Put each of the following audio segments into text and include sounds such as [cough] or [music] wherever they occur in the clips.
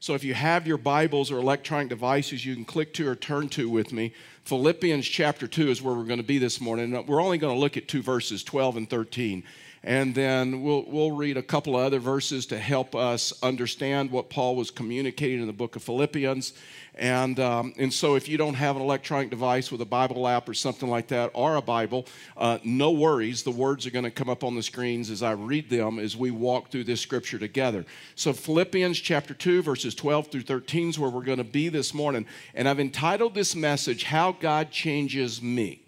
So if you have your Bibles or electronic devices, you can click to or turn to with me. Philippians chapter 2 is where we're going to be this morning. We're only going to look at two verses, 12 and 13 and then we'll, we'll read a couple of other verses to help us understand what Paul was communicating in the book of Philippians. And, um, and so, if you don't have an electronic device with a Bible app or something like that, or a Bible, uh, no worries. The words are going to come up on the screens as I read them as we walk through this scripture together. So, Philippians chapter 2, verses 12 through 13 is where we're going to be this morning. And I've entitled this message, How God Changes Me.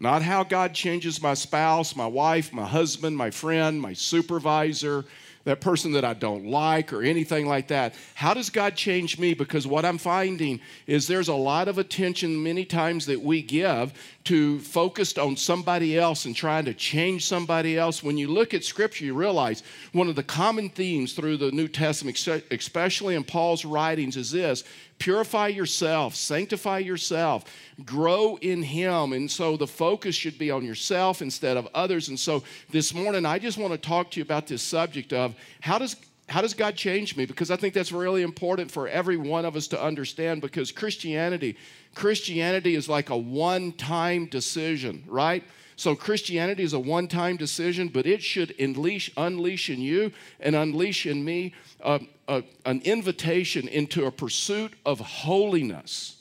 Not how God changes my spouse, my wife, my husband, my friend, my supervisor, that person that I don't like, or anything like that. How does God change me? Because what I'm finding is there's a lot of attention many times that we give to focused on somebody else and trying to change somebody else. When you look at Scripture, you realize one of the common themes through the New Testament, especially in Paul's writings, is this purify yourself, sanctify yourself, grow in Him. And so the focus should be on yourself instead of others. And so this morning, I just want to talk to you about this subject of how does how does God change me? Because I think that's really important for every one of us to understand because Christianity, Christianity is like a one-time decision, right? So Christianity is a one-time decision, but it should unleash, unleash in you and unleash in me uh, uh, an invitation into a pursuit of holiness.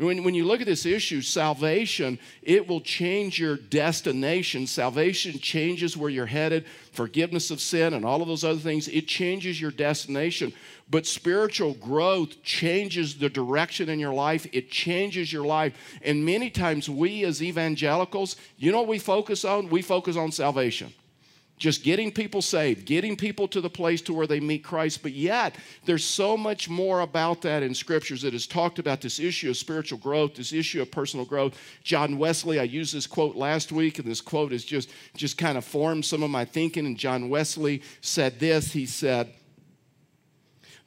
When, when you look at this issue, salvation, it will change your destination. Salvation changes where you're headed, forgiveness of sin, and all of those other things. It changes your destination. But spiritual growth changes the direction in your life, it changes your life. And many times, we as evangelicals, you know what we focus on? We focus on salvation just getting people saved, getting people to the place to where they meet Christ. But yet, there's so much more about that in scriptures that has talked about this issue of spiritual growth, this issue of personal growth. John Wesley, I used this quote last week, and this quote has just, just kind of formed some of my thinking. And John Wesley said this. He said,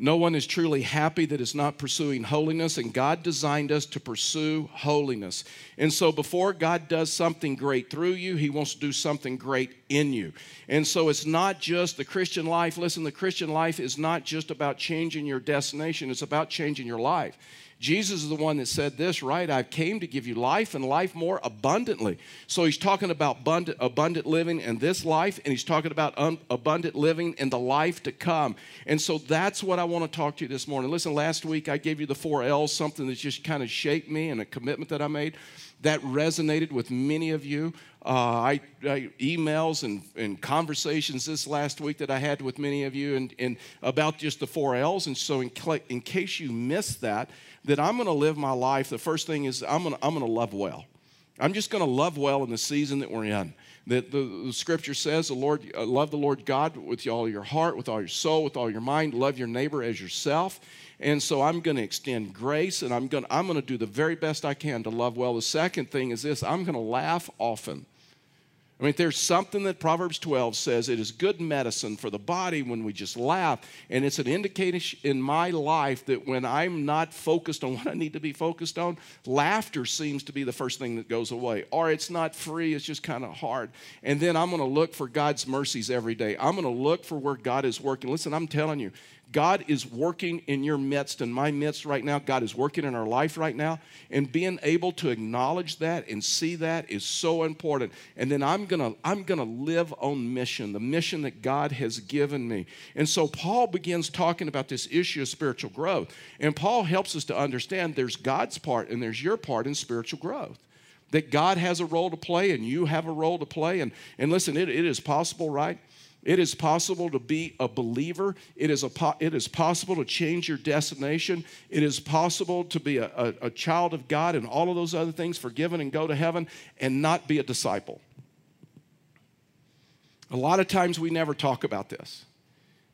no one is truly happy that is not pursuing holiness, and God designed us to pursue holiness. And so, before God does something great through you, He wants to do something great in you. And so, it's not just the Christian life. Listen, the Christian life is not just about changing your destination, it's about changing your life. Jesus is the one that said this, right? I came to give you life and life more abundantly. So he's talking about abundant, abundant living in this life, and he's talking about un, abundant living in the life to come. And so that's what I want to talk to you this morning. Listen, last week I gave you the four L's, something that just kind of shaped me and a commitment that I made that resonated with many of you. Uh, I, I, emails and, and conversations this last week that I had with many of you and, and about just the four L's. And so, in, in case you missed that, that I'm going to live my life. The first thing is I'm going I'm to love well. I'm just going to love well in the season that we're in. That the, the, scripture says, "The Lord, uh, love the Lord God with all your heart, with all your soul, with all your mind. Love your neighbor as yourself." And so I'm going to extend grace, and I'm going I'm going to do the very best I can to love well. The second thing is this: I'm going to laugh often. I mean, there's something that Proverbs 12 says it is good medicine for the body when we just laugh. And it's an indication in my life that when I'm not focused on [laughs] what I need to be focused on, laughter seems to be the first thing that goes away. Or it's not free, it's just kind of hard. And then I'm going to look for God's mercies every day. I'm going to look for where God is working. Listen, I'm telling you, God is working in your midst, in my midst right now. God is working in our life right now. And being able to acknowledge that and see that is so important. And then I'm gonna, I'm gonna live on mission, the mission that God has given me. And so Paul begins talking about this issue of spiritual growth. And Paul helps us to understand there's God's part and there's your part in spiritual growth that God has a role to play and you have a role to play. And, and listen, it, it is possible, right? It is possible to be a believer. It is, a po- it is possible to change your destination. It is possible to be a, a, a child of God and all of those other things, forgiven and go to heaven, and not be a disciple. A lot of times we never talk about this,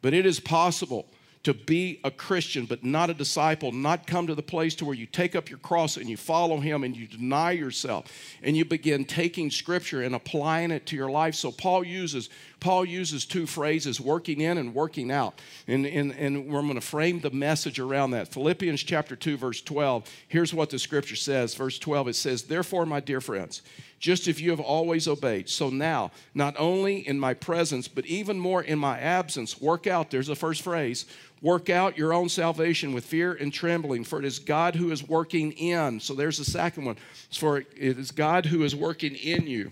but it is possible to be a Christian but not a disciple, not come to the place to where you take up your cross and you follow him and you deny yourself and you begin taking scripture and applying it to your life. So Paul uses Paul uses two phrases, working in and working out. And, and, and we're going to frame the message around that. Philippians chapter 2, verse 12. Here's what the scripture says. Verse 12, it says, Therefore, my dear friends, just if you have always obeyed. So now, not only in my presence, but even more in my absence, work out, there's the first phrase, Work out your own salvation with fear and trembling, for it is God who is working in. So there's the second one. For it is God who is working in you,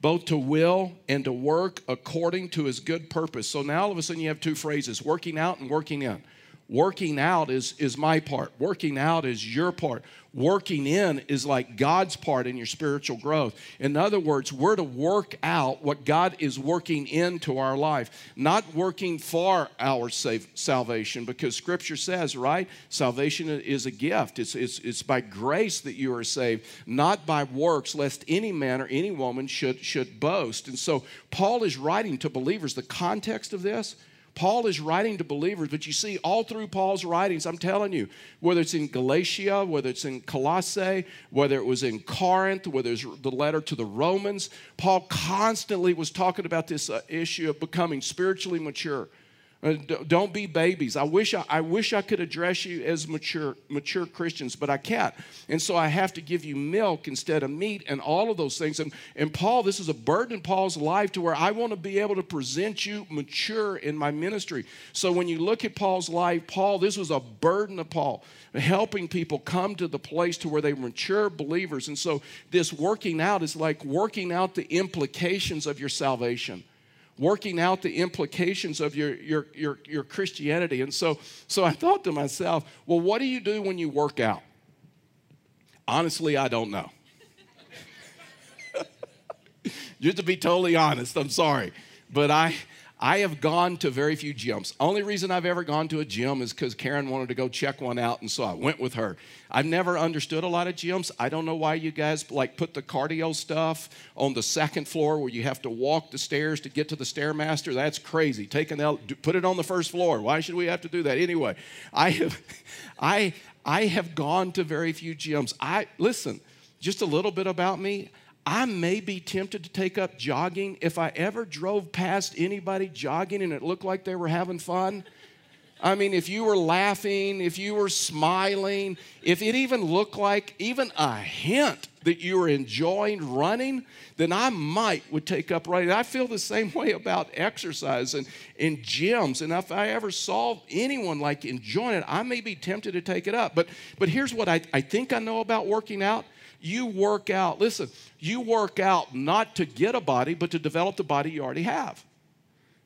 both to will and to work according to his good purpose. So now all of a sudden you have two phrases working out and working in. Working out is, is my part. Working out is your part. Working in is like God's part in your spiritual growth. In other words, we're to work out what God is working into our life, not working for our save, salvation, because Scripture says, right? Salvation is a gift. It's, it's, it's by grace that you are saved, not by works, lest any man or any woman should, should boast. And so Paul is writing to believers. The context of this, Paul is writing to believers, but you see, all through Paul's writings, I'm telling you, whether it's in Galatia, whether it's in Colossae, whether it was in Corinth, whether it's the letter to the Romans, Paul constantly was talking about this uh, issue of becoming spiritually mature. Uh, don't be babies. I wish I, I wish I could address you as mature mature Christians, but I can't. And so I have to give you milk instead of meat and all of those things. And, and Paul, this is a burden in Paul's life to where I want to be able to present you mature in my ministry. So when you look at Paul's life, Paul, this was a burden of Paul, helping people come to the place to where they mature believers. And so this working out is like working out the implications of your salvation working out the implications of your, your, your, your Christianity. And so, so I thought to myself, well, what do you do when you work out? Honestly, I don't know. [laughs] Just to be totally honest, I'm sorry. But I, I have gone to very few gyms. Only reason I've ever gone to a gym is because Karen wanted to go check one out, and so I went with her. I've never understood a lot of gyms. I don't know why you guys like put the cardio stuff on the second floor where you have to walk the stairs to get to the stairmaster. That's crazy. Take Taking that, put it on the first floor. Why should we have to do that anyway? I have, [laughs] I, I have gone to very few gyms. I listen. Just a little bit about me. I may be tempted to take up jogging if I ever drove past anybody jogging and it looked like they were having fun. I mean, if you were laughing, if you were smiling, if it even looked like even a hint that you were enjoying running, then I might would take up running. I feel the same way about exercise and in gyms. And if I ever saw anyone like enjoying it, I may be tempted to take it up. But but here's what I, I think I know about working out. You work out, listen, you work out not to get a body, but to develop the body you already have.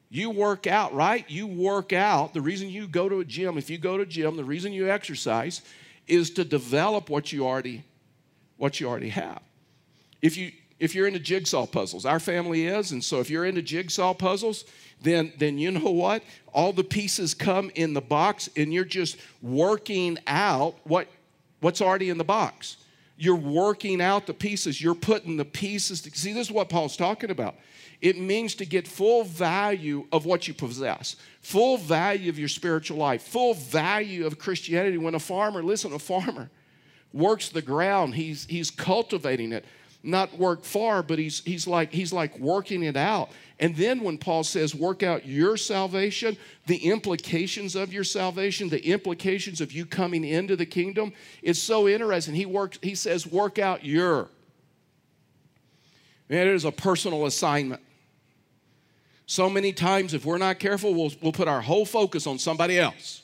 You work out, right? You work out. The reason you go to a gym, if you go to a gym, the reason you exercise is to develop what you already what you already have. If you if you're into jigsaw puzzles, our family is, and so if you're into jigsaw puzzles, then then you know what? All the pieces come in the box and you're just working out what what's already in the box. You're working out the pieces. You're putting the pieces. To, see, this is what Paul's talking about. It means to get full value of what you possess, full value of your spiritual life, full value of Christianity. When a farmer, listen, a farmer works the ground, he's, he's cultivating it not work far, but he's, he's, like, he's like working it out. And then when Paul says, work out your salvation, the implications of your salvation, the implications of you coming into the kingdom, it's so interesting. He, works, he says, work out your. And it is a personal assignment. So many times, if we're not careful, we'll, we'll put our whole focus on somebody else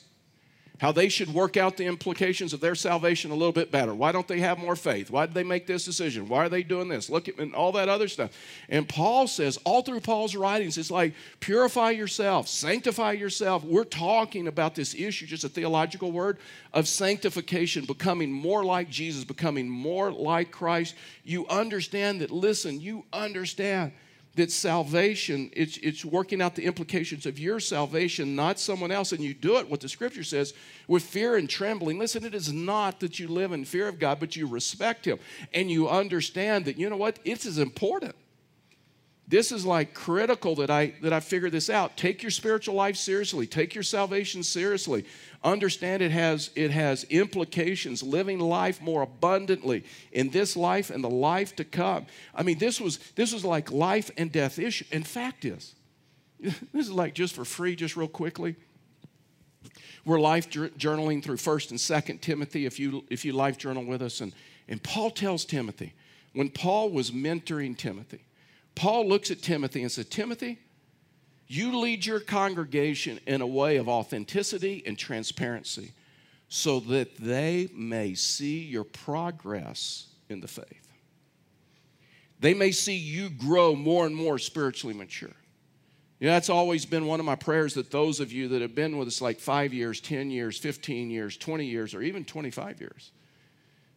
how they should work out the implications of their salvation a little bit better. Why don't they have more faith? Why did they make this decision? Why are they doing this? Look at and all that other stuff. And Paul says, all through Paul's writings, it's like purify yourself, sanctify yourself. We're talking about this issue, just a theological word, of sanctification, becoming more like Jesus, becoming more like Christ. You understand that, listen, you understand that salvation, it's, it's working out the implications of your salvation, not someone else. And you do it, what the scripture says, with fear and trembling. Listen, it is not that you live in fear of God, but you respect Him. And you understand that, you know what, it's as important. This is like critical that I that I figure this out. Take your spiritual life seriously. Take your salvation seriously. Understand it has it has implications. Living life more abundantly in this life and the life to come. I mean, this was this was like life and death issue. In fact, is [laughs] this is like just for free, just real quickly. We're life journaling through First and Second Timothy. If you if you life journal with us, and and Paul tells Timothy when Paul was mentoring Timothy Paul looks at Timothy and says, Timothy, You lead your congregation in a way of authenticity and transparency so that they may see your progress in the faith. They may see you grow more and more spiritually mature. You know, that's always been one of my prayers that those of you that have been with us like five years, 10 years, 15 years, 20 years, or even 25 years,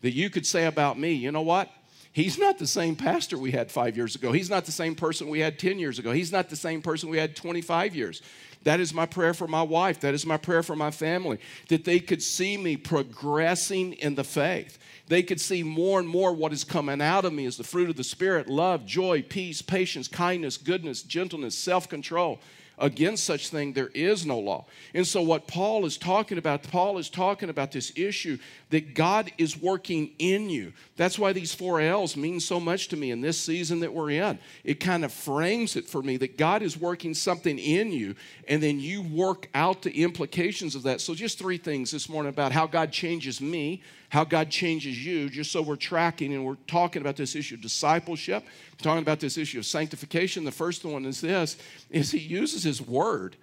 that you could say about me, you know what? He's not the same pastor we had five years ago. He's not the same person we had 10 years ago. He's not the same person we had 25 years. That is my prayer for my wife. That is my prayer for my family, that they could see me progressing in the faith. They could see more and more what is coming out of me as the fruit of the Spirit love, joy, peace, patience, kindness, goodness, gentleness, self control. Against such thing, there is no law. And so, what Paul is talking about, Paul is talking about this issue that God is working in you. That's why these four L's mean so much to me in this season that we're in. It kind of frames it for me that God is working something in you, and then you work out the implications of that. So, just three things this morning about how God changes me, how God changes you, just so we're tracking and we're talking about this issue of discipleship, talking about this issue of sanctification. The first one is this is he uses his word.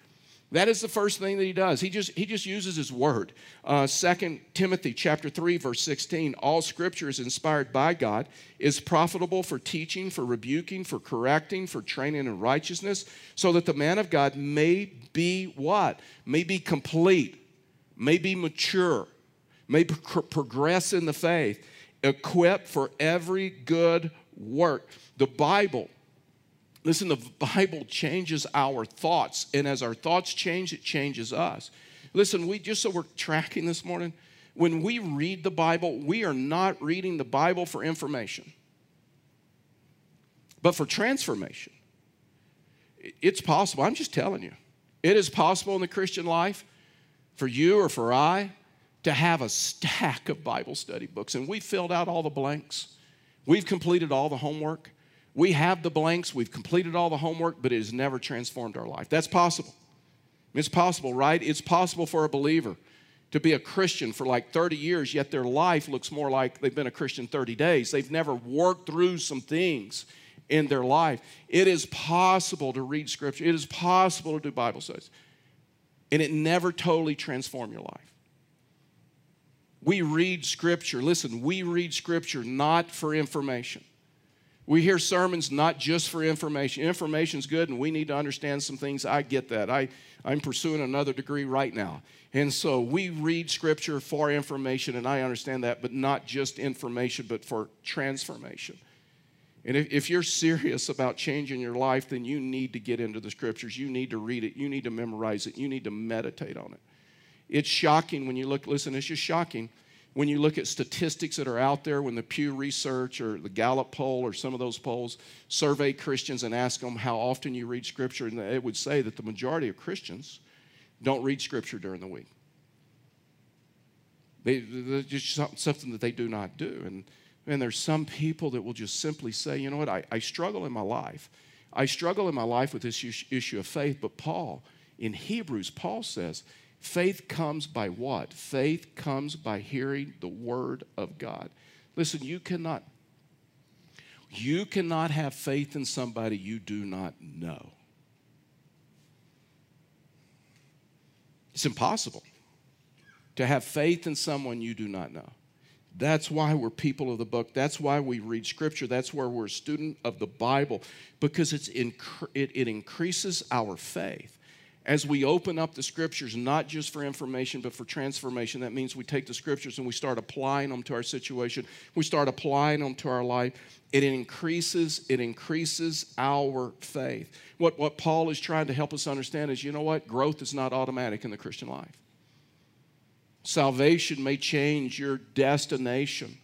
That is the first thing that he does. He just he just uses his word. Uh, Second Timothy chapter three verse sixteen. All Scripture is inspired by God, is profitable for teaching, for rebuking, for correcting, for training in righteousness, so that the man of God may be what? May be complete, may be mature, may pro- progress in the faith, equipped for every good work. The Bible Listen, the Bible changes our thoughts, and as our thoughts change, it changes us. Listen, we just so we're tracking this morning, when we read the Bible, we are not reading the Bible for information, but for transformation. It's possible. I'm just telling you. It is possible in the Christian life for you or for I to have a stack of Bible study books, and we filled out all the blanks. We've completed all the homework. We have the blanks, we've completed all the homework, but it has never transformed our life. That's possible. It's possible, right? It's possible for a believer to be a Christian for like 30 years, yet their life looks more like they've been a Christian 30 days. They've never worked through some things in their life. It is possible to read Scripture, it is possible to do Bible studies, and it never totally transform your life. We read Scripture, listen, we read Scripture not for information. We hear sermons not just for information. Information's good and we need to understand some things. I get that. I, I'm pursuing another degree right now. And so we read scripture for information, and I understand that, but not just information, but for transformation. And if, if you're serious about changing your life, then you need to get into the scriptures. You need to read it. You need to memorize it. You need to meditate on it. It's shocking when you look, listen, it's just shocking when you look at statistics that are out there, when the Pew Research or the Gallup poll or some of those polls survey Christians and ask them how often you read Scripture, and it would say that the majority of Christians don't read Scripture during the week. They, are just something that they do not do. And, and there's some people that will just simply say, you know what, I, I struggle in my life. I struggle in my life with this issue of faith, but Paul, in Hebrews, Paul says, Faith comes by what? Faith comes by hearing the word of God. Listen, you cannot you cannot have faith in somebody you do not know. It's impossible to have faith in someone you do not know. That's why we're people of the book. That's why we read scripture. That's where we're a student of the Bible because it's inc- it, it increases our faith as we open up the scriptures, not just for information, but for transformation, that means we take the scriptures and we start applying them to our situation. We start applying them to our life. It increases, it increases our faith. What, what Paul is trying to help us understand is you know what? Growth is not automatic in the Christian life. Salvation may change your destination.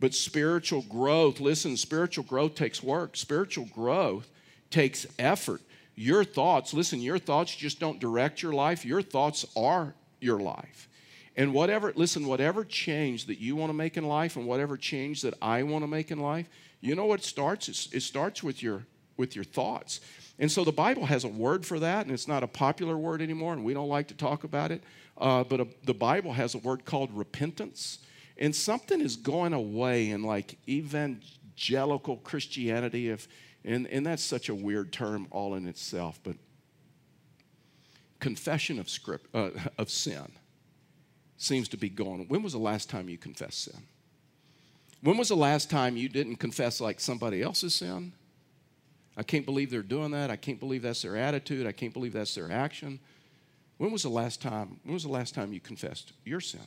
But spiritual growth, listen, spiritual growth takes work. Spiritual growth takes effort your thoughts, listen, your thoughts just don't direct your life, your thoughts are your life. And whatever, listen, whatever change that you want to make in life and whatever change that I want to make in life, you know what starts? it starts with your with your thoughts. And so the Bible has a word for that, and it's not a popular word anymore, and we don't like to talk about it. Uh, but a, the Bible has a word called repentance. And something is going away in like evangelical Christianity, if and, and that's such a weird term all in itself, but confession of, script, uh, [laughs] of sin seems to be gone. When was the last time you confessed sin? When was the last time you didn't confess like somebody else's sin? I can't believe they're doing that. I can't believe that's their attitude. I can't believe that's their action. When was the last time? When was the last time you confessed your sin?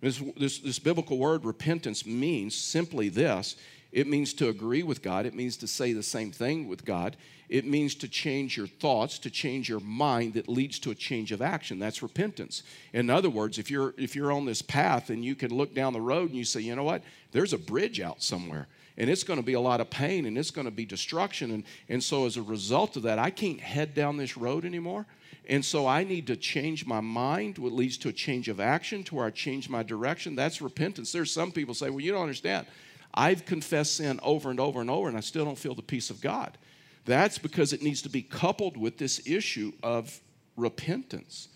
This, this, this biblical word repentance means simply this it means to agree with God. It means to say the same thing with God. It means to change your thoughts, to change your mind that leads to a change of action. That's repentance. In other words, if you're if you're on this path and you can look down the road and you say, you know what, there's a bridge out somewhere. And it's going to be a lot of pain and it's going to be destruction. And, and so as a result of that, I can't head down this road anymore. And so I need to change my mind, what leads to a change of action, to where I change my direction. That's repentance. There's some people say, well, you don't understand. I've confessed sin over and over and over, and I still don't feel the peace of God. That's because it needs to be coupled with this issue of repentance.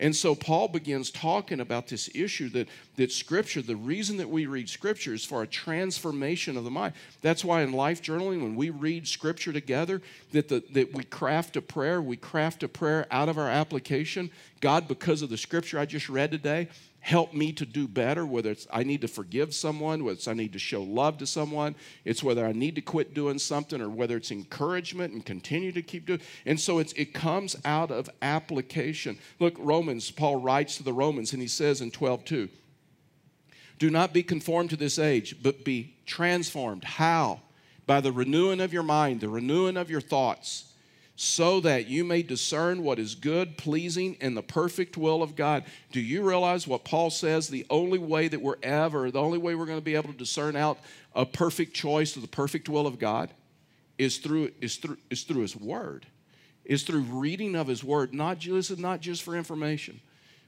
And so Paul begins talking about this issue that, that Scripture, the reason that we read Scripture is for a transformation of the mind. That's why in life journaling, when we read Scripture together, that, the, that we craft a prayer, we craft a prayer out of our application. God, because of the Scripture I just read today, help me to do better, whether it's I need to forgive someone, whether it's I need to show love to someone, it's whether I need to quit doing something, or whether it's encouragement and continue to keep doing. And so it's, it comes out of application. Look, Romans, Paul writes to the Romans, and he says in 12 2, do not be conformed to this age, but be transformed. How? By the renewing of your mind, the renewing of your thoughts so that you may discern what is good, pleasing, and the perfect will of God. Do you realize what Paul says? The only way that we're ever, the only way we're going to be able to discern out a perfect choice of the perfect will of God is through, is through, is through His Word, is through reading of His Word. Not just, not just for information,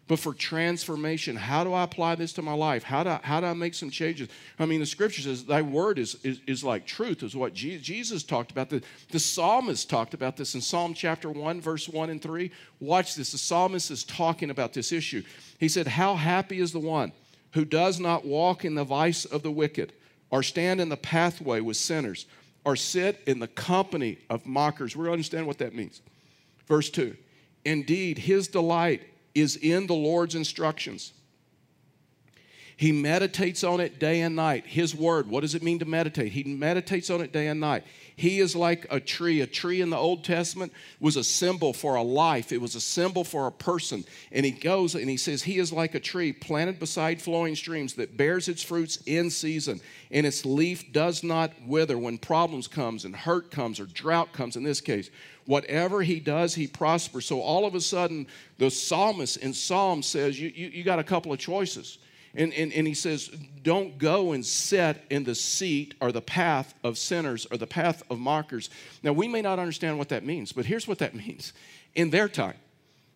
but for transformation. How do I apply this to my life? How do I, how do I make some changes? I mean, the scripture says, Thy word is, is, is like truth, is what Jesus talked about. The, the psalmist talked about this in Psalm chapter 1, verse 1 and 3. Watch this. The psalmist is talking about this issue. He said, How happy is the one who does not walk in the vice of the wicked, or stand in the pathway with sinners, or sit in the company of mockers. We understand what that means. Verse 2 Indeed, his delight is in the Lord's instructions. He meditates on it day and night. His word, what does it mean to meditate? He meditates on it day and night. He is like a tree. A tree in the Old Testament was a symbol for a life, it was a symbol for a person. And he goes and he says, He is like a tree planted beside flowing streams that bears its fruits in season, and its leaf does not wither when problems comes and hurt comes or drought comes in this case. Whatever he does, he prospers. So all of a sudden, the psalmist in Psalm says, You, you, you got a couple of choices. And, and, and he says, Don't go and sit in the seat or the path of sinners or the path of mockers. Now, we may not understand what that means, but here's what that [laughs] means. In their time,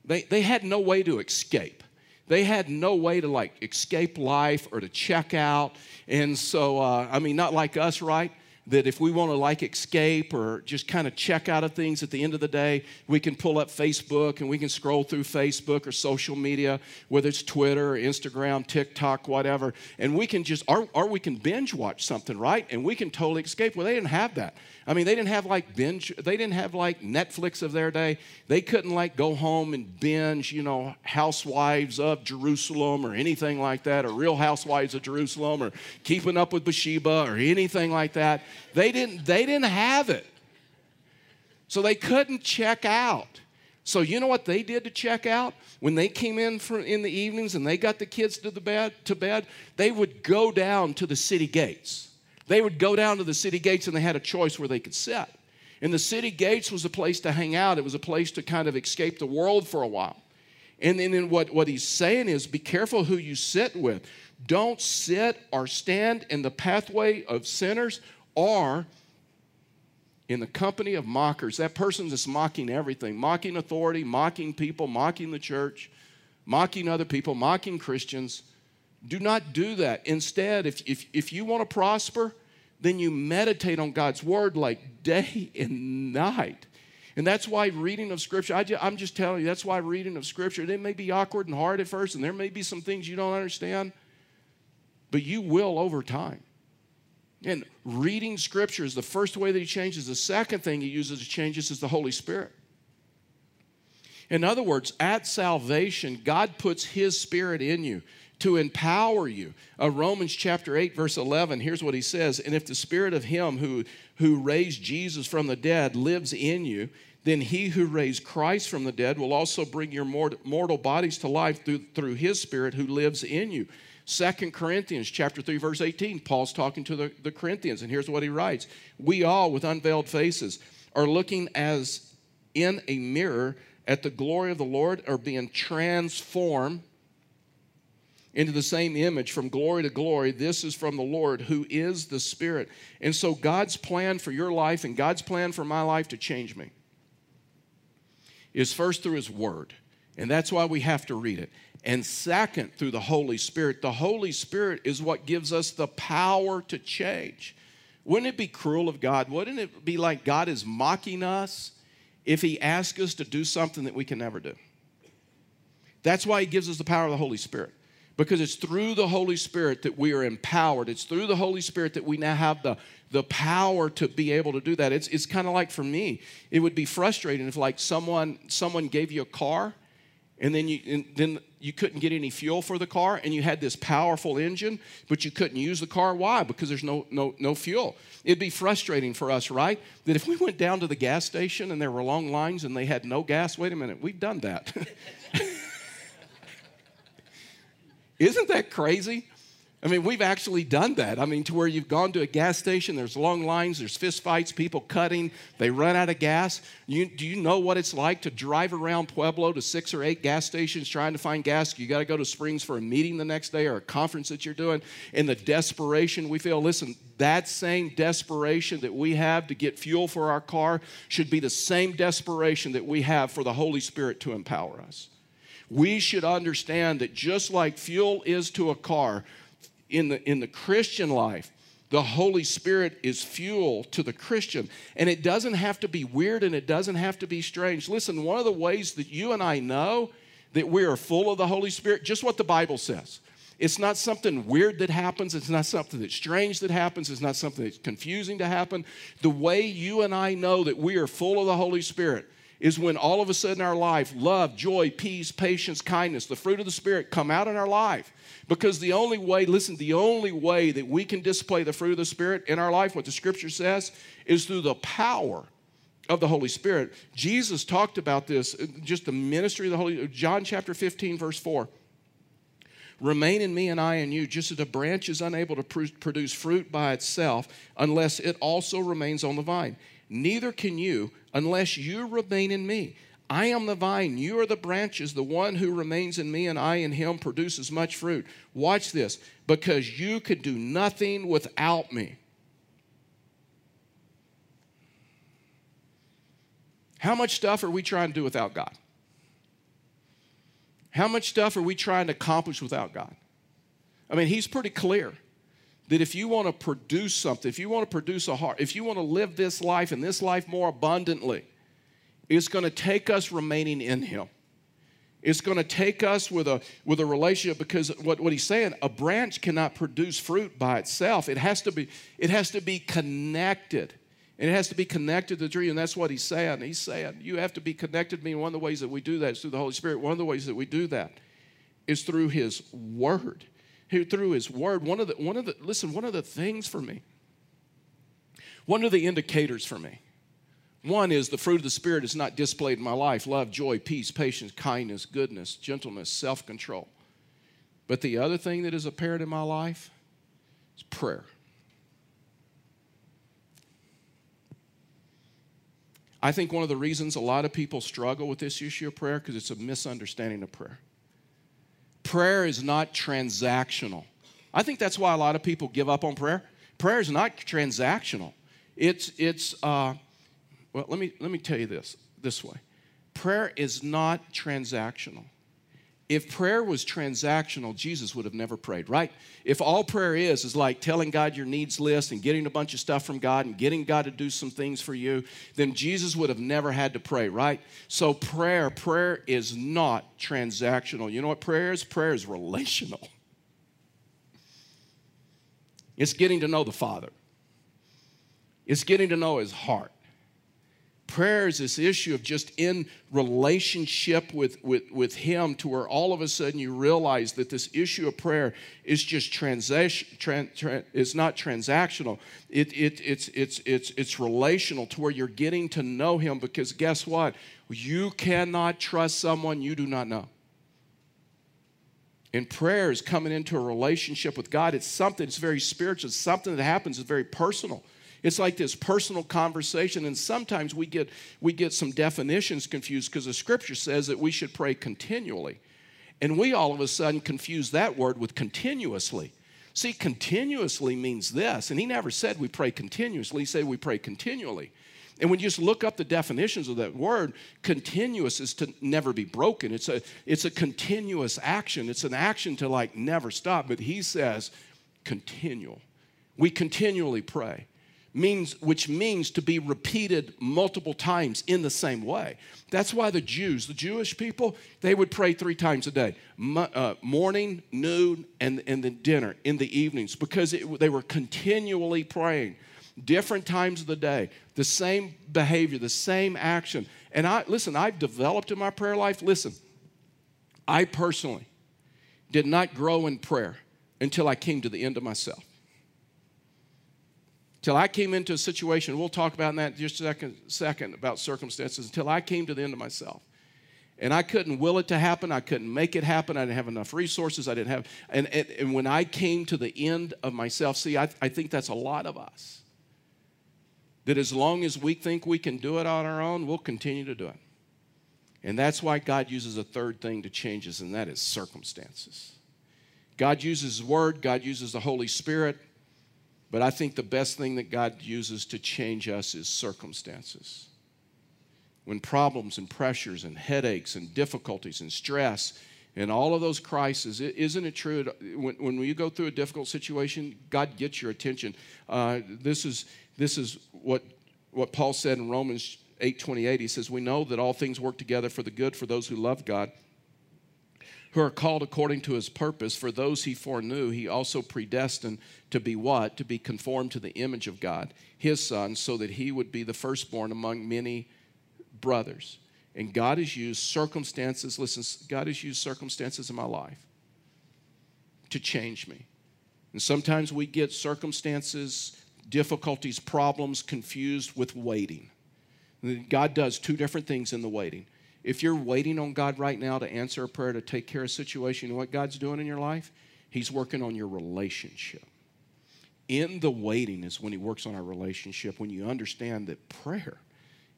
they, they had no way to escape. They had no way to like escape life or to check out. And so, uh, I mean, not like us, right? That if we want to like escape or just kind of check out of things at the end of the day, we can pull up Facebook and we can scroll through Facebook or social media, whether it's Twitter Instagram, TikTok, whatever, and we can just, or, or we can binge watch something, right? And we can totally escape. Well, they didn't have that. I mean, they didn't have like binge, they didn't have like Netflix of their day. They couldn't like go home and binge, you know, Housewives of Jerusalem or anything like that, or Real Housewives of Jerusalem or Keeping Up with Bathsheba or anything like that. They didn't, they didn't have it. So they couldn't check out. So you know what they did to check out? When they came in for, in the evenings and they got the kids to the bed to bed, they would go down to the city gates they would go down to the city gates and they had a choice where they could sit. And the city gates was a place to hang out, it was a place to kind of escape the world for a while. And then what, what he's saying is be careful who you sit with. Don't sit or stand in the pathway of sinners or in the company of mockers. That person is mocking everything, mocking authority, mocking people, mocking the church, mocking other people, mocking Christians. Do not do that. Instead, if, if, if you want to prosper, then you meditate on God's word like day and night. And that's why reading of Scripture, I am just telling you, that's why reading of Scripture, it may be awkward and hard at first, and there may be some things you don't understand, but you will over time. And reading Scripture is the first way that He changes. The second thing He uses to change us is the Holy Spirit. In other words, at salvation, God puts His Spirit in you to empower you. Uh, Romans chapter 8, verse 11, here's what he says And if the Spirit of Him who, who raised Jesus from the dead lives in you, then He who raised Christ from the dead will also bring your mortal bodies to life through, through His Spirit who lives in you. Second Corinthians chapter 3 verse 18 Paul's talking to the, the Corinthians and here's what he writes we all with unveiled faces are looking as in a mirror at the glory of the Lord are being transformed into the same image from glory to glory. This is from the Lord who is the Spirit. And so, God's plan for your life and God's plan for my life to change me is first through His Word. And that's why we have to read it. And second, through the Holy Spirit. The Holy Spirit is what gives us the power to change. Wouldn't it be cruel of God? Wouldn't it be like God is mocking us if He asks us to do something that we can never do? That's why He gives us the power of the Holy Spirit. Because it's through the Holy Spirit that we are empowered. It's through the Holy Spirit that we now have the, the power to be able to do that. It's, it's kind of like for me, it would be frustrating if like someone someone gave you a car and then you and then you couldn't get any fuel for the car and you had this powerful engine but you couldn't use the car. Why? Because there's no no no fuel. It'd be frustrating for us right? That if we went down to the gas station and there were long lines and they had no gas wait a minute we've done that. [laughs] Isn't that crazy I mean, we've actually done that. I mean, to where you've gone to a gas station, there's long lines, there's fist fights, people cutting, they run out of gas. You, do you know what it's like to drive around Pueblo to six or eight gas stations trying to find gas? You got to go to Springs for a meeting the next day or a conference that you're doing, and the desperation we feel. Listen, that same desperation that we have to get fuel for our car should be the same desperation that we have for the Holy Spirit to empower us. We should understand that just like fuel is to a car, in the, in the Christian life, the Holy Spirit is fuel to the Christian. And it doesn't have to be weird and it doesn't have to be strange. Listen, one of the ways that you and I know that we are full of the Holy Spirit, just what the Bible says. It's not something weird that happens. It's not something that's strange that happens. It's not something that's confusing to happen. The way you and I know that we are full of the Holy Spirit is when all of a sudden our life, love, joy, peace, patience, kindness, the fruit of the Spirit come out in our life. Because the only way, listen, the only way that we can display the fruit of the Spirit in our life, what the scripture says, is through the power of the Holy Spirit. Jesus talked about this, uh, just the ministry of the Holy John chapter 15, verse 4. Remain in me and I in you, just as a branch is unable to produce fruit by itself unless it also remains on the vine. Neither can you unless you remain in me. I am the vine, you are the branches. The one who remains in me and I in him produces much fruit. Watch this because you could do nothing without me. How much stuff are we trying to do without God? How much stuff are we trying to accomplish without God? I mean, He's pretty clear that if you want to produce something, if you want to produce a heart, if you want to live this life and this life more abundantly, it's going to take us remaining in Him. It's going to take us with a, with a relationship because what, what he's saying, a branch cannot produce fruit by itself. It has to be, it has to be connected. And it has to be connected to the tree, and that's what he's saying. He's saying, You have to be connected to me. And one of the ways that we do that is through the Holy Spirit. One of the ways that we do that is through his word. Who through his word. One of the, one of the, listen, one of the things for me, one of the indicators for me one is the fruit of the Spirit is not displayed in my life love, joy, peace, patience, kindness, goodness, gentleness, self control. But the other thing that is apparent in my life is prayer. I think one of the reasons a lot of people struggle with this issue of prayer because it's a misunderstanding of prayer. Prayer is not transactional. I think that's why a lot of people give up on prayer. Prayer is not transactional. It's it's uh, well, let me, let me tell you this this way prayer is not transactional. If prayer was transactional, Jesus would have never prayed, right? If all prayer is is like telling God your needs list and getting a bunch of stuff from God and getting God to do some things for you, then Jesus would have never had to pray, right? So prayer, prayer is not transactional. You know what prayer is? Prayer is relational. It's getting to know the Father. It's getting to know his heart. Prayer is this issue of just in relationship with, with, with Him to where all of a sudden you realize that this issue of prayer is just transaction, tran, tran, it's not transactional. It, it, it's, it's, it's, it's relational to where you're getting to know Him because guess what? You cannot trust someone you do not know. And prayer is coming into a relationship with God. It's something, it's very spiritual, it's something that happens, it's very personal. It's like this personal conversation, and sometimes we get, we get some definitions confused because the scripture says that we should pray continually. And we all of a sudden confuse that word with continuously. See, continuously means this, and he never said we pray continuously, he said we pray continually. And when you just look up the definitions of that word, continuous is to never be broken. It's a, it's a continuous action. It's an action to like never stop. But he says continual. We continually pray means which means to be repeated multiple times in the same way. That's why the jews the jewish people they would pray three times a day uh, morning noon and, and then dinner in the evenings because it, they were continually praying. Different times of the day the same behavior the same action. And i listen i've developed in my prayer life listen i personally did not grow in prayer until i came to the end of myself Till I came into a situation, we'll talk about that in just a second, second about circumstances, until I came to the end of myself. And I couldn't will it to happen. I couldn't make it happen. I didn't have enough resources. I didn't have, and, and, and when I came to the end of myself, see, I, I think that's a lot of us. That as long as we think we can do it on our own, we'll continue to do it. And that's why God uses a third thing to change us, and that is circumstances. God uses His Word, God uses the Holy Spirit, but I think the best thing that God uses to change us is circumstances. When problems and pressures and headaches and difficulties and stress and all of those crises, isn't it true? When, when you go through a difficult situation, God gets your attention. Uh, this is, this is what, what Paul said in Romans 8:28. He says, "We know that all things work together for the good for those who love God." Who are called according to his purpose. For those he foreknew, he also predestined to be what? To be conformed to the image of God, his son, so that he would be the firstborn among many brothers. And God has used circumstances, listen, God has used circumstances in my life to change me. And sometimes we get circumstances, difficulties, problems confused with waiting. God does two different things in the waiting. If you're waiting on God right now to answer a prayer, to take care of a situation, you know what God's doing in your life? He's working on your relationship. In the waiting is when He works on our relationship, when you understand that prayer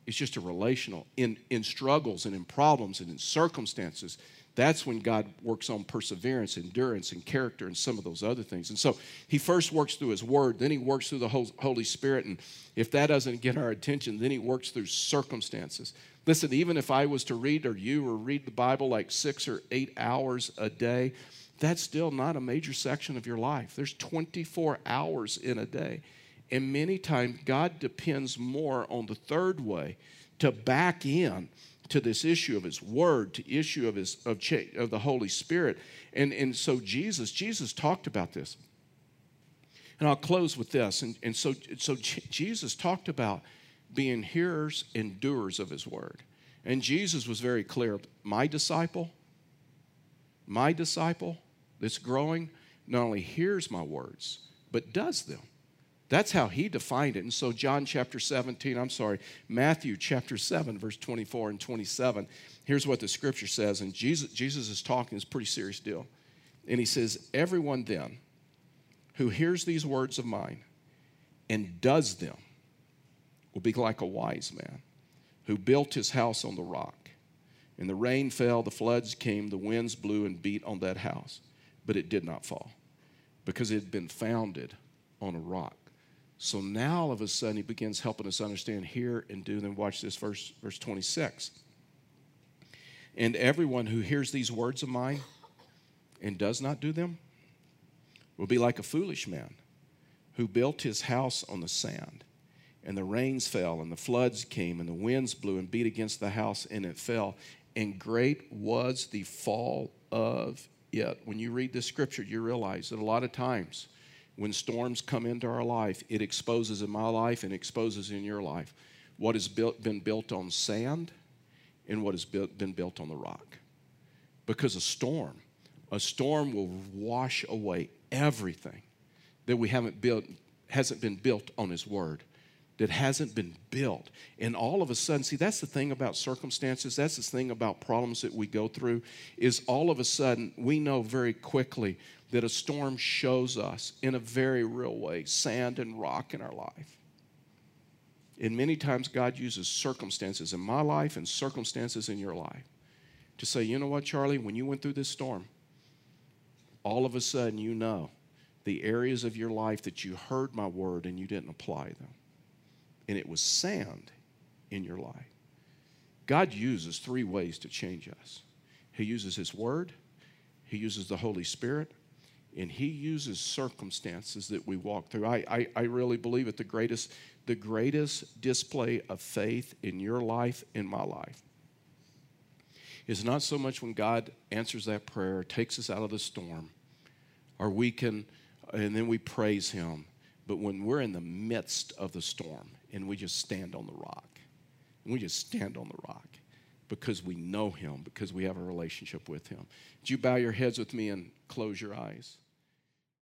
is just a relational. In, in struggles and in problems and in circumstances, that's when God works on perseverance, endurance, and character, and some of those other things. And so He first works through His Word, then He works through the Holy Spirit. And if that doesn't get our attention, then He works through circumstances. Listen, even if I was to read, or you, or read the Bible like six or eight hours a day, that's still not a major section of your life. There's 24 hours in a day. And many times, God depends more on the third way to back in to this issue of his word to issue of his of, of the holy spirit and and so jesus jesus talked about this and i'll close with this and, and so so jesus talked about being hearers and doers of his word. And Jesus was very clear my disciple, my disciple that's growing, not only hears my words, but does them. That's how he defined it. And so, John chapter 17, I'm sorry, Matthew chapter 7, verse 24 and 27, here's what the scripture says. And Jesus, Jesus is talking, it's a pretty serious deal. And he says, Everyone then who hears these words of mine and does them will be like a wise man who built his house on the rock. And the rain fell, the floods came, the winds blew and beat on that house, but it did not fall because it had been founded on a rock. So now all of a sudden he begins helping us understand here and do. Then watch this verse, verse 26. And everyone who hears these words of mine and does not do them will be like a foolish man who built his house on the sand and the rains fell, and the floods came, and the winds blew and beat against the house, and it fell. And great was the fall of it. When you read this scripture, you realize that a lot of times when storms come into our life, it exposes in my life and exposes in your life what has built, been built on sand and what has built, been built on the rock. Because a storm, a storm will wash away everything that we haven't built, hasn't been built on His Word, that hasn't been built. And all of a sudden, see, that's the thing about circumstances, that's the thing about problems that we go through, is all of a sudden we know very quickly that a storm shows us in a very real way sand and rock in our life. And many times God uses circumstances in my life and circumstances in your life to say, you know what, Charlie, when you went through this storm, all of a sudden you know the areas of your life that you heard my word and you didn't apply them. And it was sand in your life. God uses three ways to change us He uses His word, He uses the Holy Spirit, and he uses circumstances that we walk through. I, I, I, really believe it the greatest, the greatest display of faith in your life, in my life, is not so much when God answers that prayer, takes us out of the storm, or we can, and then we praise him, but when we're in the midst of the storm and we just stand on the rock, and we just stand on the rock because we know him, because we have a relationship with him. Would you bow your heads with me and close your eyes?